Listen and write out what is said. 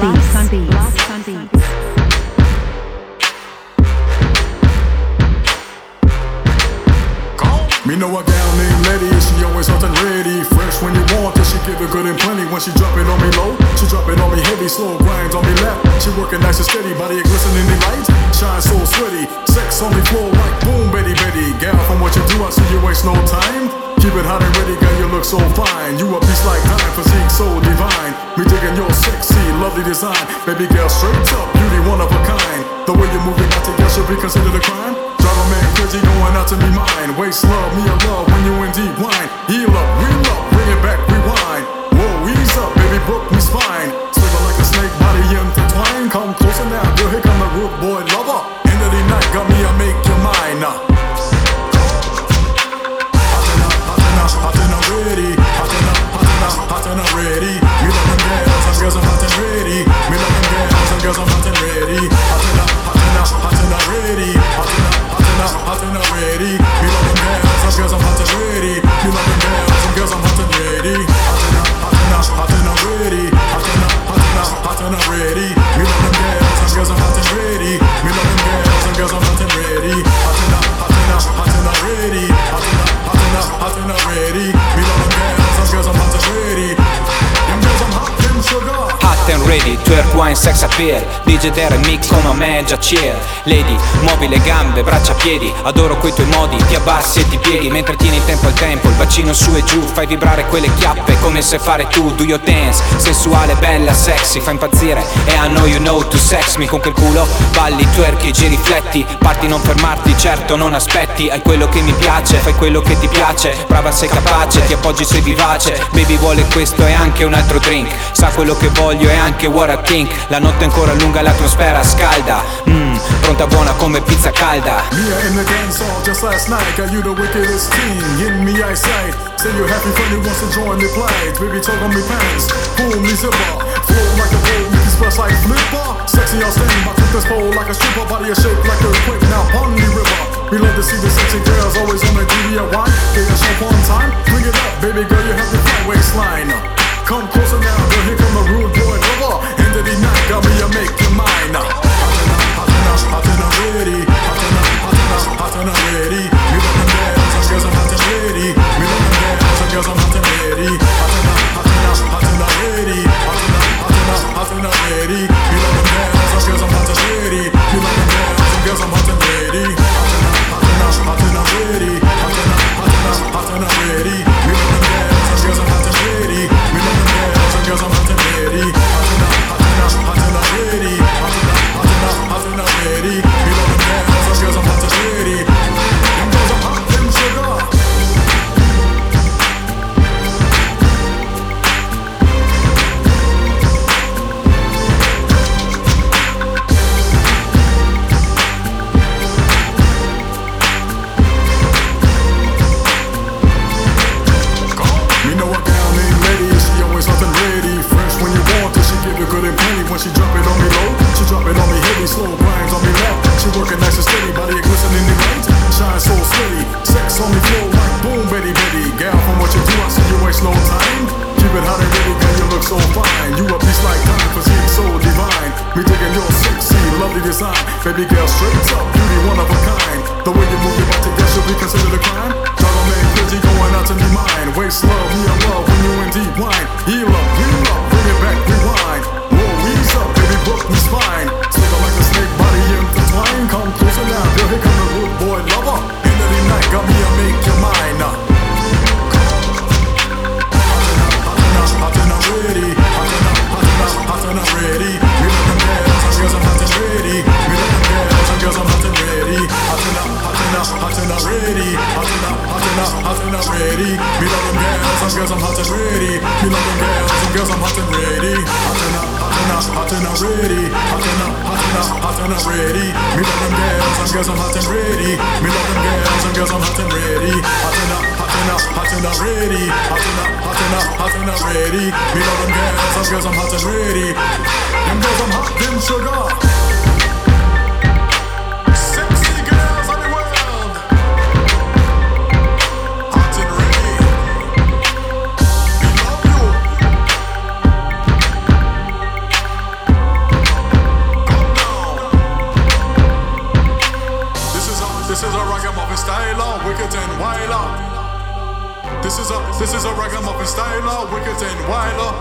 Beats. Me know a gal named Letty, she always and ready. Fresh when you want it, she give it good and plenty. When she drop it on me low, she drop it on me heavy, slow grind on me left. She working nice and steady, body a glistening in light, shine so sweaty. Sex on me floor like boom, Betty Betty. Gal, from what you do, I see you waste no time. Keep it hot and ready, girl, you look so fine. You a piece like time, physique so divine. Me digging your sexy, lovely design. Baby girl, straight up, beauty one of a kind. The way you move your body, girl, should be considered a crime. Drive a man crazy, going out to be mine. Waste love, me a love when you in deep wine. Heal up, reel up, bring it back, rewind. Whoa, ease up, baby, book me spine. Ready, twerk wine, sex appeal DJ Dere mix come a me già chill Lady, muovi le gambe, braccia, piedi. Adoro quei tuoi modi, ti abbassi e ti pieghi. Mentre tieni il tempo al tempo, il bacino su e giù. Fai vibrare quelle chiappe come se fare tu. Do your dance, sensuale, bella, sexy. Fa impazzire e I know you know to sex. Me Con quel culo, balli, twerk, giri, rifletti. Parti non fermarti, certo non aspetti. Hai quello che mi piace, fai quello che ti piace. Brava sei capace, ti appoggi sei vivace. Baby vuole questo e anche un altro drink. Sa quello che voglio e anche what I think La notte ancora lunga, l'atmosfera scalda Mmm, pronta buona come pizza calda Mia in the dance hall just last night. Got you the wickedest king in me eyesight. Say you're happy funny wants to join the plight. Baby, talk on me pants. Pull me zipper. Flow like a bowl, make it splash like flipper. Sexy, I'll stand by this pole like a stripper. Body a shape like a quick now pon the river. We love to see the sexy girls always on the DDI. Get a show on time. Bring it up, baby girl, you have the fat waistline. Come closer now, girl, here come the rude boy lover. End of the night, got me, I make you mine. Hot I'm, hot and I'm ready. Hot I'm, hot I'm, hot I'm ready. Grinds on me left. She working nice and steady, body a glistening in light, shine so steady. Sex on me flow like boom, Betty Betty. Gal, from what you do, I see you waste no time. Keep it hot and ready, girl, you look so fine. You a piece like time, physique so divine. Me digging your sexy, lovely design. Baby girl, straight up, beauty one of a kind. The way you move your body, girl, should be considered a crime. Drive man crazy, going out to me mine. Waste love, me a ready. Hot and hot and hot and I'm ready. Hot and hot and hot and ready. Me love them girls, some girls I'm hot and ready. Me love them girls, some girls I'm hot and ready. Hot and hot and hot and ready. Hot and hot and hot and ready. Me love them girls, some girls I'm hot and ready. Them girls I'm hot, them sugar. Wicked and